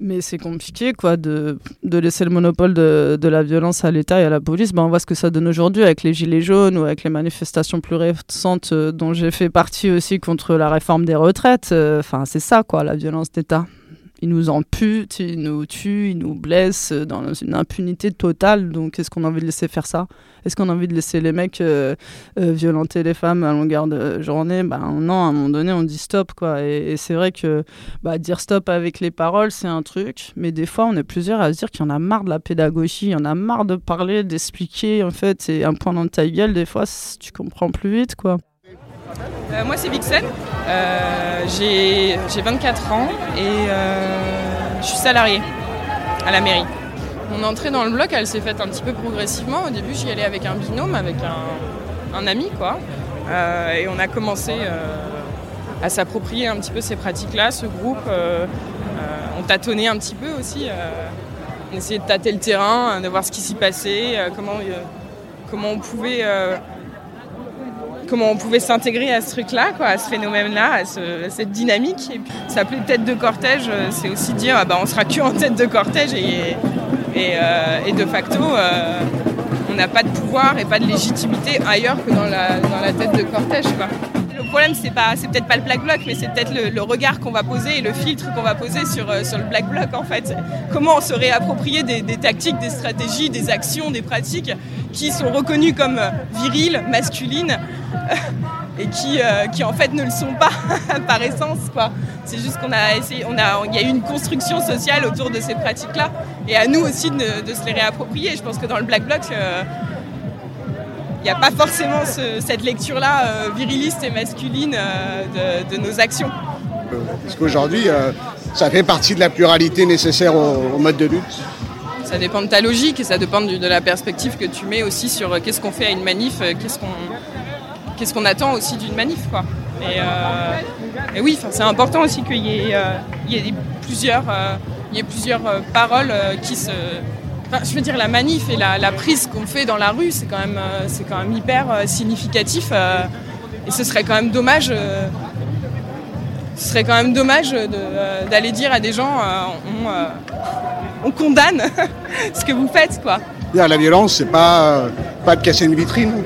B: mais c'est compliqué quoi de, de, laisser le monopole de, la violence à l'État et à la police. Ben, on voit ce que ça donne aujourd'hui avec les Gilets jaunes ou avec les manifestations plus récentes euh, dont j'ai fait partie aussi contre la réforme des retraites. Euh, enfin, c'est ça quoi, la violence d'État ils nous amputent, ils nous tuent, ils nous blessent dans une impunité totale. Donc, est-ce qu'on a envie de laisser faire ça? Est-ce qu'on a envie de laisser les mecs euh, euh, violenter les femmes à longueur de journée? Ben non, à un moment donné, on dit stop, quoi. Et, c'est vrai que bah, dire stop avec les paroles, c'est un truc, mais des fois, on est plusieurs à se dire qu'il y en a marre de la pédagogie, il y en a marre de parler, d'expliquer, en fait. C'est un point dans ta gueule, des fois, tu comprends plus vite, quoi.
L: Euh, moi, c'est Vixen. Euh, j'ai 24 ans et euh, je suis salariée à la mairie. Mon entrée dans le bloc, elle s'est faite un petit peu progressivement. Au début, j'y allais avec un binôme, avec un, ami, quoi. et on a commencé à s'approprier un petit peu ces pratiques-là, ce groupe. on tâtonnait un petit peu aussi. on essayait de tâter le terrain, de voir ce qui s'y passait, comment, comment on pouvait comment on pouvait s'intégrer à ce truc-là, à ce phénomène-là, à, cette dynamique. Et puis, s'appeler tête de cortège, euh, c'est aussi dire ah bah, on sera que en tête de cortège et, euh, de facto euh, on n'a pas de pouvoir et pas de légitimité ailleurs que dans la, tête de cortège. Problème, c'est peut-être pas le black bloc, mais c'est peut-être le, regard qu'on va poser et le filtre qu'on va poser sur, sur le black bloc en fait. Comment on se réapproprie des, tactiques, des stratégies, des actions, des pratiques qui sont reconnues comme viriles, masculines, et qui, euh, qui en fait ne le sont pas par essence. Quoi. C'est juste qu'on a essayé, on a, il y a eu une construction sociale autour de ces pratiques-là, et à nous aussi de, se les réapproprier. Je pense que dans le Black Bloc, euh, il n'y a pas forcément cette lecture-là euh, viriliste et masculine de, nos actions.
M: Parce qu'aujourd'hui, ça fait partie de la pluralité nécessaire au, mode de lutte
L: ça dépend de ta logique et ça dépend de, la perspective que tu mets aussi sur qu'est-ce qu'on fait à une manif, qu'est-ce qu'on qu'est-ce qu'on attend aussi d'une manif. Quoi. Et, euh, oui, c'est important aussi qu'il y ait, euh, plusieurs, euh, y plusieurs paroles qui se... je veux dire, la manif et la, prise qu'on fait dans la rue, c'est quand même, c'est quand même hyper significatif Et ce serait quand même dommage. euh, ce serait quand même dommage euh, d'aller dire à des gens euh, on, euh, on condamne ce que vous faites, quoi.
M: La violence, c'est pas, euh, pas de casser une vitrine.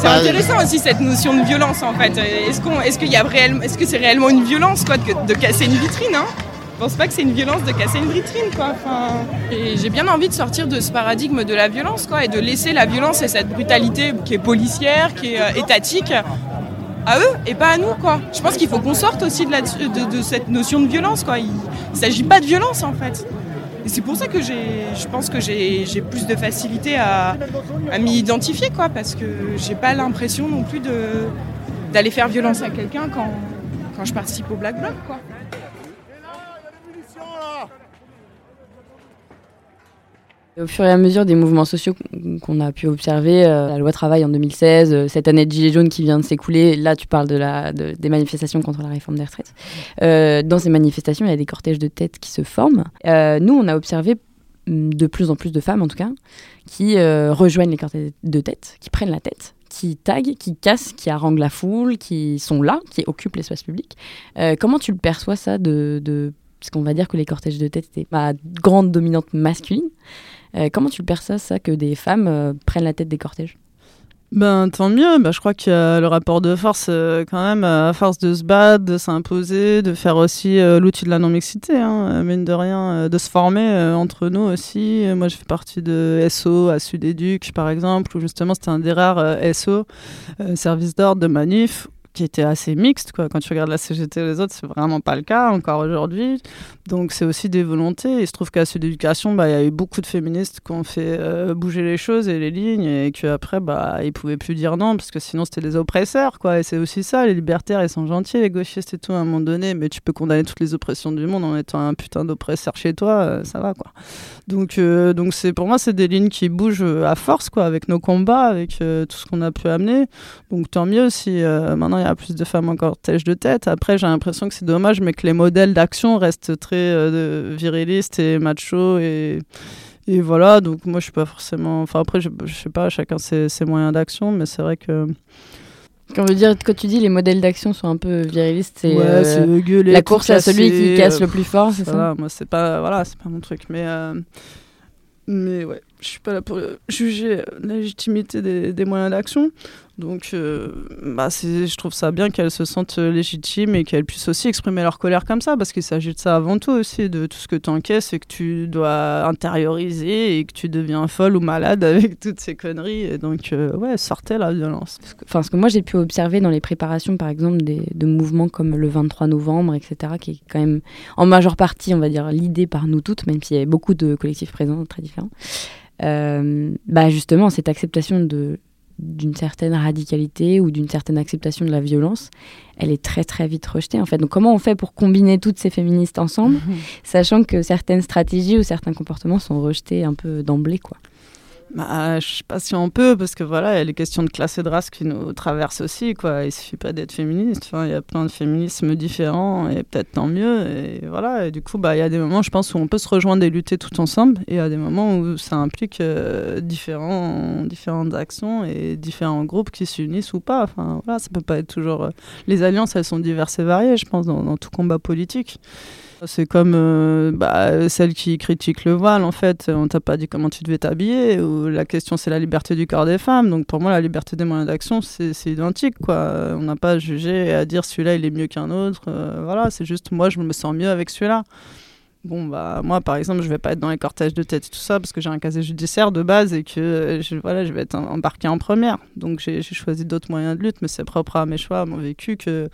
L: C'est intéressant aussi cette notion de violence en fait. Est-ce qu'on, est-ce qu'il y a réellement, est-ce que c'est réellement une violence quoi de, de casser une vitrine hein? Pense pas que c'est une violence de casser une vitrine quoi. Et j'ai bien envie de sortir de ce paradigme de la violence quoi et de laisser la violence et cette brutalité qui est policière, qui est euh, étatique à eux et pas à nous quoi. Je pense qu'il faut qu'on sorte aussi de, cette notion de violence quoi. Il, il s'agit pas de violence en fait. Et c'est pour ça que je pense que j'ai, plus de facilité à, m'y identifier, quoi, parce que j'ai pas l'impression non plus d'aller faire violence à quelqu'un quand, quand je participe au Black Bloc, quoi.
H: Au fur et à mesure des mouvements sociaux qu'on a pu observer, euh, la loi travail en 2016, euh, cette année de Gilets jaunes qui vient de s'écouler, là tu parles des manifestations contre la réforme des retraites. Euh, dans ces manifestations, il y a des cortèges de têtes qui se forment. Nous, on a observé hum, de plus en plus de femmes, en tout cas, qui rejoignent les cortèges de têtes, qui prennent la tête, qui taguent, qui cassent, qui haranguent la foule, qui sont là, qui occupent l'espace public. Comment tu le perçois ça de, de parce qu'on va dire que les cortèges de tête étaient ma grande dominante masculine. Euh, comment tu le ça que des femmes euh, prennent la tête des cortèges?
B: Ben tant mieux, ben, je crois qu'il y a le rapport de force euh, quand même, à force de se battre, de s'imposer, de faire aussi l'outil de la non-mixité, hein, mine de rien, de se former entre nous aussi. Moi je fais partie de SO à Sud-Éduc par exemple, où justement c'était un des rares SO, service d'ordre de manif, qui était assez mixte. Quoi. Quand tu regardes la CGT et les autres, c'est vraiment pas le cas encore aujourd'hui. Donc c'est aussi des volontés. Il se trouve qu'à Sud Éducation, bah, il y a eu beaucoup de féministes qui ont fait euh, bouger les choses et les lignes et qu'après, bah, ils pouvaient plus dire non parce que sinon c'était des oppresseurs. Quoi. Et c'est aussi ça, les libertaires, ils sont gentils, les gauchistes et tout à un moment donné, mais tu peux condamner toutes les oppressions du monde en étant un putain d'oppresseur chez toi, euh, ça va quoi. Donc, euh, donc pour moi, c'est des lignes qui bougent à force, quoi, avec nos combats, avec tout ce qu'on a pu amener. Donc tant mieux si maintenant il y a plus de femmes en cortège de tête. Après, j'ai l'impression que c'est dommage, mais que les modèles d'action restent très euh, virilistes et machos et et voilà. Donc moi, je suis pas forcément. Enfin après, je, je sais pas, chacun ses, ses moyens d'action, mais c'est vrai que.
H: Quand, veut dire, quand tu dis les modèles d'action sont un peu virilistes, c'est
B: Ouais,
H: euh,
B: gueuler,
H: la course à celui qui casse
B: euh,
H: le plus fort, c'est ça?
B: voilà, Moi, c'est pas, voilà, pas mon truc. Mais, euh, mais ouais, je suis pas là pour euh, juger la légitimité des, des moyens d'action. Donc, euh, bah, je trouve ça bien qu'elles se sentent légitimes et qu'elles puissent aussi exprimer leur colère comme ça, parce qu'il s'agit de ça avant tout aussi, de tout ce que tu encaisses et que tu dois intérioriser et que tu deviens folle ou malade avec toutes ces conneries. Et donc, euh, ouais, sortez la violence.
H: Enfin, ce que moi j'ai pu observer dans les préparations, par exemple, de mouvements comme le 23 novembre, etc., qui est quand même en majeure partie, on va dire, l'idée par nous toutes, même s'il y avait beaucoup de collectifs présents très différents. Euh, bah justement, cette acceptation de d'une certaine radicalité ou d'une certaine acceptation de la violence, elle est très très vite rejetée en fait. Donc comment on fait pour combiner toutes ces féministes ensemble, sachant que certaines stratégies ou certains comportements sont rejetés un peu d'emblée quoi.
B: Bah, je sais pas si on peut, parce que voilà, il y a les questions de classe et de race qui nous traversent aussi, quoi. Il suffit pas d'être féministe. Il y a plein de féminismes différents, et peut-être tant mieux. Et voilà. Et du coup, bah, il y a des moments, je pense, où on peut se rejoindre et lutter tout ensemble, et il y a des moments où ça implique euh, différents, différentes actions et différents groupes qui s'unissent ou pas. Enfin, voilà, ça peut pas être toujours. euh, Les alliances, elles sont diverses et variées, je pense, dans, dans tout combat politique. C'est comme euh, bah, celle qui critique le voile, en fait. On t'a pas dit comment tu devais t'habiller. Ou la question, c'est la liberté du corps des femmes. Donc pour moi, la liberté des moyens d'action, c'est identique. Quoi. On n'a pas à juger et à dire celui-là, il est mieux qu'un autre. Euh, voilà, c'est juste moi, je me sens mieux avec celui-là. Bon, bah, moi, par exemple, je vais pas être dans les cortèges de tête et tout ça parce que j'ai un casier judiciaire de base et que euh, je, voilà, je vais être em- embarqué en première. Donc, j'ai choisi d'autres moyens de lutte, mais c'est propre à mes choix, à mon vécu. Que,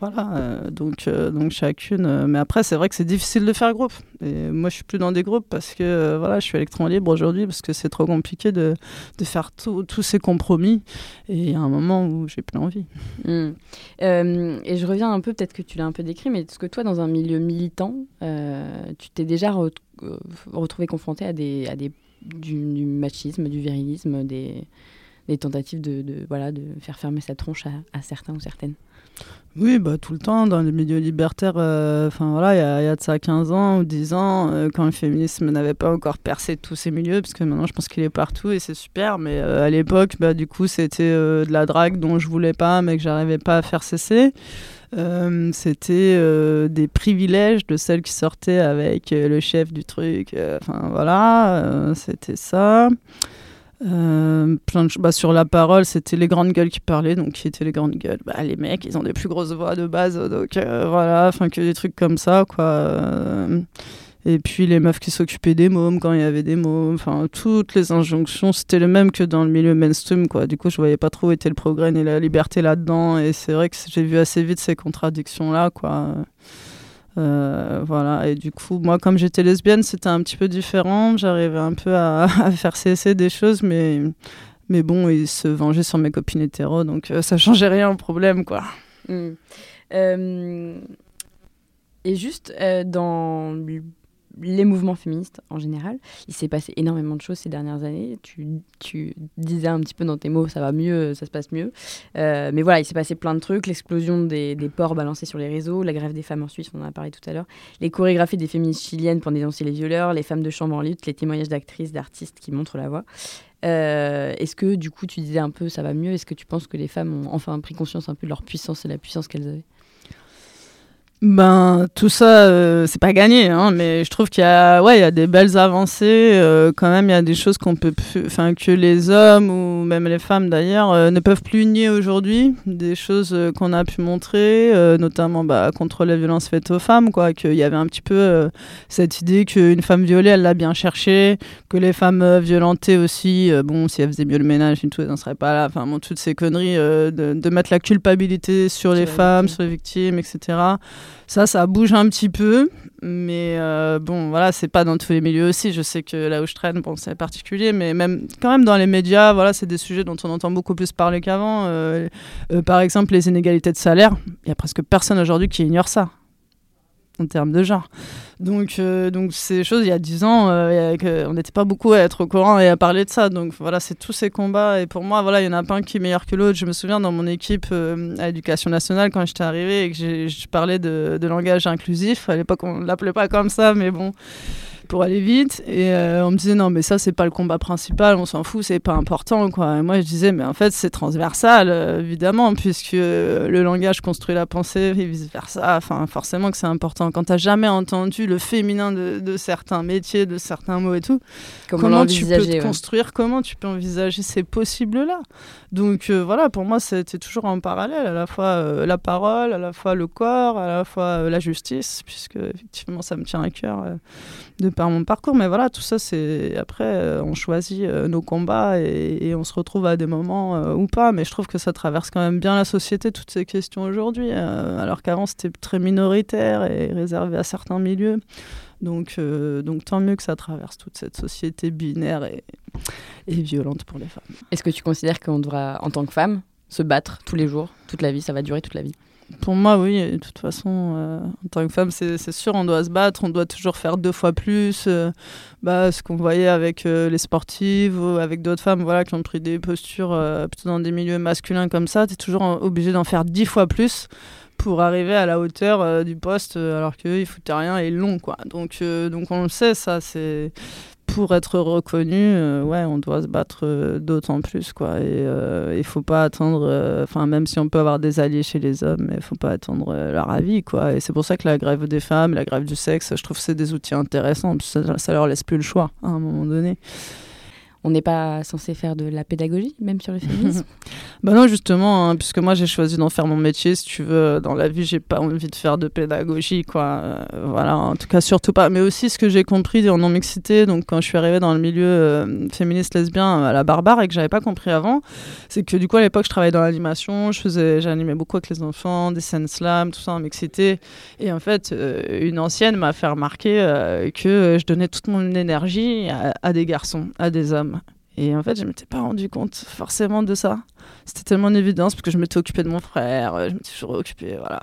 B: voilà, euh, donc, euh, donc, chacune. mais après, c'est vrai que c'est difficile de faire groupe. Et moi, je suis plus dans des groupes parce que voilà, je suis électron libre aujourd'hui parce que c'est trop compliqué de, de faire tous ces compromis. Et il y a un moment où j'ai plus envie.
H: Mm. Euh, et je reviens un peu, peut-être que tu l'as un peu décrit, mais est-ce que toi, dans un milieu militant, tu t'es déjà re- euh, retrouvé confronté à des, à des du, machisme, du virilisme, des des tentatives de, voilà, de faire fermer sa tronche à, certains ou certaines
B: oui, bah, tout le temps, dans les milieux libertaires, euh, voilà, il y, y, a de ça 15 ans ou 10 ans, euh, quand le féminisme n'avait pas encore percé tous ces milieux, parce que maintenant je pense qu'il est partout et c'est super, mais euh, à l'époque, bah, du coup, c'était de la drague dont je voulais pas, mais que j'arrivais pas à faire cesser. C'était des privilèges de celles qui sortaient avec le chef du truc, enfin voilà, c'était ça. Euh, plein de bah, sur la parole, c'était les grandes gueules qui parlaient. Donc, qui étaient les grandes gueules bah, Les mecs, ils ont des plus grosses voix de base. Donc, euh, voilà, enfin, que des trucs comme ça, quoi. Euh, et puis, les meufs qui s'occupaient des mômes quand il y avait des mômes. Enfin, toutes les injonctions, c'était le même que dans le milieu mainstream, quoi. Du coup, je voyais pas trop où était le progrès ni la liberté là-dedans. Et c'est vrai que j'ai vu assez vite ces contradictions-là, quoi. Euh, voilà, et du coup, moi, comme j'étais lesbienne, c'était un petit peu différent. J'arrivais un peu à, faire cesser des choses, mais, mais bon, il se vengeait sur mes copines hétéros, donc euh, ça changeait rien au problème, quoi.
H: Mm. Euh, et juste dans les mouvements féministes en général. Il s'est passé énormément de choses ces dernières années. Tu, disais un petit peu dans tes mots, ça va mieux, ça se passe mieux. Euh, mais voilà, il s'est passé plein de trucs. L'explosion des, des, ports balancés sur les réseaux, la grève des femmes en Suisse, on en a parlé tout à l'heure, les chorégraphies des féministes chiliennes pour dénoncer les violeurs, les femmes de chambre en lutte, les témoignages d'actrices, d'artistes qui montrent la voie. Euh, est-ce que du coup tu disais un peu ça va mieux? Est-ce que tu penses que les femmes ont enfin pris conscience un peu de leur puissance et la puissance qu'elles avaient?
B: Ben tout ça euh, c'est pas gagné hein, mais je trouve qu'il y a ouais il y a des belles avancées euh, quand même il y a des choses qu'on peut enfin que les hommes ou même les femmes d'ailleurs euh, ne peuvent plus nier aujourd'hui. Des choses qu'on a pu montrer notamment bah, contre les violences faites aux femmes quoi qu'il y avait un petit peu cette idée qu'une femme violée elle l'a bien cherché que les femmes violentées aussi bon si elles faisaient mieux le ménage et tout elles n'en seraient pas là. Enfin bon, toutes ces conneries de, de, mettre la culpabilité sur les femmes sur les victimes etc ça, ça bouge un petit peu, mais euh, bon, voilà, c'est pas dans tous les milieux aussi. Je sais que là où je traîne, bon, c'est particulier, mais même quand même dans les médias, voilà, c'est des sujets dont on entend beaucoup plus parler qu'avant. Euh, euh, par exemple, les inégalités de salaire, il y a presque personne aujourd'hui qui ignore ça en termes de genre. Donc, euh, donc ces choses, il y a dix ans, euh, on n'était pas beaucoup à être au courant et à parler de ça. Donc voilà, c'est tous ces combats. Et pour moi, voilà, il y en a pas un qui est meilleur que l'autre. Je me souviens dans mon équipe euh, à l'éducation nationale, quand j'étais arrivée et que je parlais de, de, langage inclusif, à l'époque, on ne l'appelait pas comme ça, mais bon pour aller vite. Et euh, on me disait non, mais ça, c'est pas le combat principal, on s'en fout, c'est pas important. Quoi. Et moi, je disais, mais en fait, c'est transversal, euh, évidemment, puisque le langage construit la pensée et vice-versa. Enfin, forcément que c'est important. Quand t'as jamais entendu le féminin de, de, certains métiers, de certains mots et tout, comment, tu peux te construire, comment tu peux envisager ces possibles-là? Donc euh, voilà, pour moi, c'était toujours en parallèle, à la fois la parole, à la fois le corps, à la fois la justice, puisque effectivement, ça me tient à cœur de par mon parcours. Mais voilà, tout ça, c'est après, euh, on choisit euh, nos combats et, on se retrouve à des moments euh, ou pas. Mais je trouve que ça traverse quand même bien la société, toutes ces questions aujourd'hui, alors qu'avant, c'était très minoritaire et réservé à certains milieux. Donc, donc tant mieux que ça traverse toute cette société binaire et, et violente pour les femmes.
H: Est-ce que tu considères qu'on devra, en tant que femme, se battre tous les jours, toute la vie, ça va durer toute la vie?
B: Pour moi, oui. De toute façon, euh, en tant que femme, c'est sûr, on doit se battre, on doit toujours faire deux fois plus. Euh, bah, ce qu'on voyait avec euh, les sportives ou avec d'autres femmes voilà, qui ont pris des postures plutôt dans des milieux masculins comme ça, tu es toujours obligé d'en faire dix fois plus pour arriver à la hauteur du poste alors qu'eux, ils foutaient rien et long. Quoi. Donc, donc on le sait, ça, c'est pour être reconnu, euh, ouais, on doit se battre euh, d'autant plus, quoi. Et euh, il faut pas attendre, enfin, même si on peut avoir des alliés chez les hommes, il faut pas attendre leur avis, quoi. Et c'est pour ça que la grève des femmes, la grève du sexe, je trouve que c'est des outils intéressants, ça, ça leur laisse plus le choix, à un moment donné
H: on n'est pas censé faire de la pédagogie, même sur le féminisme
B: Bah non, justement, hein, puisque moi j'ai choisi d'en faire mon métier. Si tu veux, dans la vie, j'ai pas envie de faire de pédagogie, quoi. Euh, voilà, en tout cas, surtout pas. Mais aussi, ce que j'ai compris en non-mixité, donc quand je suis arrivée dans le milieu euh, féministe lesbien à la barbare et que j'avais pas compris avant, c'est que du coup, à l'époque, je travaillais dans l'animation, je faisais, j'animais beaucoup avec les enfants, des scènes slam, tout ça en mixité. Et en fait, euh, une ancienne m'a fait remarquer que je donnais toute mon énergie à des garçons, à des hommes. Et en fait, je m'étais pas rendu compte forcément de ça. C'était tellement une évidence parce que je m'étais occupée de mon frère, je m'étais toujours occupée voilà,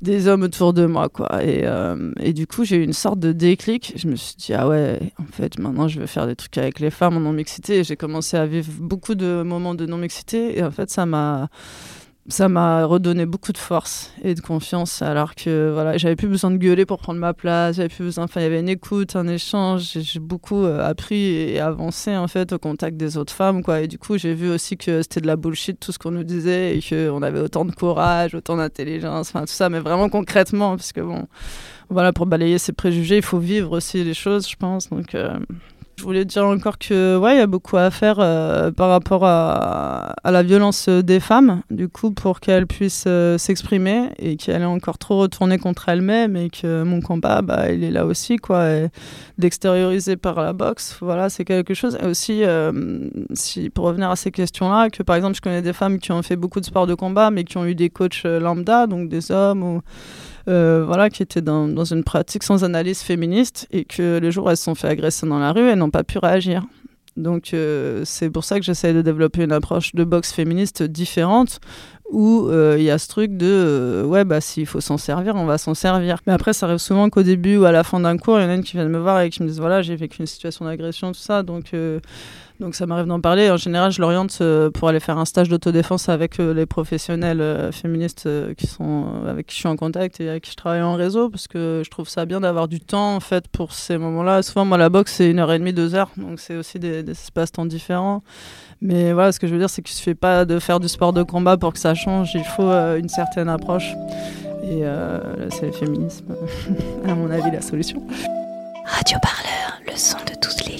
B: des hommes autour de moi. quoi. Et, euh, et du coup, j'ai eu une sorte de déclic. Je me suis dit, ah ouais, en fait, maintenant, je veux faire des trucs avec les femmes en non-mixité. J'ai commencé à vivre beaucoup de moments de non-mixité. Et en fait, ça m'a ça m'a redonné beaucoup de force et de confiance alors que voilà j'avais plus besoin de gueuler pour prendre ma place j'avais plus besoin enfin il y avait une écoute un échange j'ai beaucoup euh, appris et avancé en fait au contact des autres femmes quoi. Et du coup j'ai vu aussi que c'était de la bullshit tout ce qu'on nous disait et que on avait autant de courage autant d'intelligence enfin tout ça mais vraiment concrètement parce que bon voilà pour balayer ces préjugés il faut vivre aussi les choses je pense donc euh, je voulais dire encore que ouais, il y a beaucoup à faire euh, par rapport à, la violence des femmes, du coup, pour qu'elles puissent euh, s'exprimer et qu'elle est encore trop retournée contre elle-même et que mon combat, bah, il est là aussi, quoi, d'extérioriser par la boxe. Voilà, c'est quelque chose. Et aussi, euh, si, pour revenir à ces questions-là, que par exemple, je connais des femmes qui ont fait beaucoup de sport de combat, mais qui ont eu des coachs lambda, donc des hommes ou euh, voilà, qui étaient dans, dans, une pratique sans analyse féministe et que les jours où elles se sont fait agresser dans la rue, elles n'ont pas pu réagir. Donc euh, c'est pour ça que j'essaie de développer une approche de boxe féministe différente où euh, il y a ce truc de ouais bah s'il faut s'en servir on va s'en servir mais après ça arrive souvent qu'au début ou à la fin d'un cours il y en a une qui vient me voir et qui me disent voilà j'ai vécu une situation d'agression tout ça donc donc ça m'arrive d'en parler. En général, je l'oriente euh, pour aller faire un stage d'autodéfense avec euh, les professionnels euh, féministes avec qui je suis en contact et avec qui je travaille en réseau parce que je trouve ça bien d'avoir du temps en fait pour ces moments-là. Souvent, moi, la boxe c'est une heure et demie, deux heures, donc c'est aussi des, des espaces-temps différents. Mais voilà, ce que je veux dire, c'est qu'il ne suffit pas de faire du sport de combat pour que ça change. Il faut une certaine approche. Et c'est le féminisme, à mon avis, la solution.
A: Radio Parleur, le son de toutes les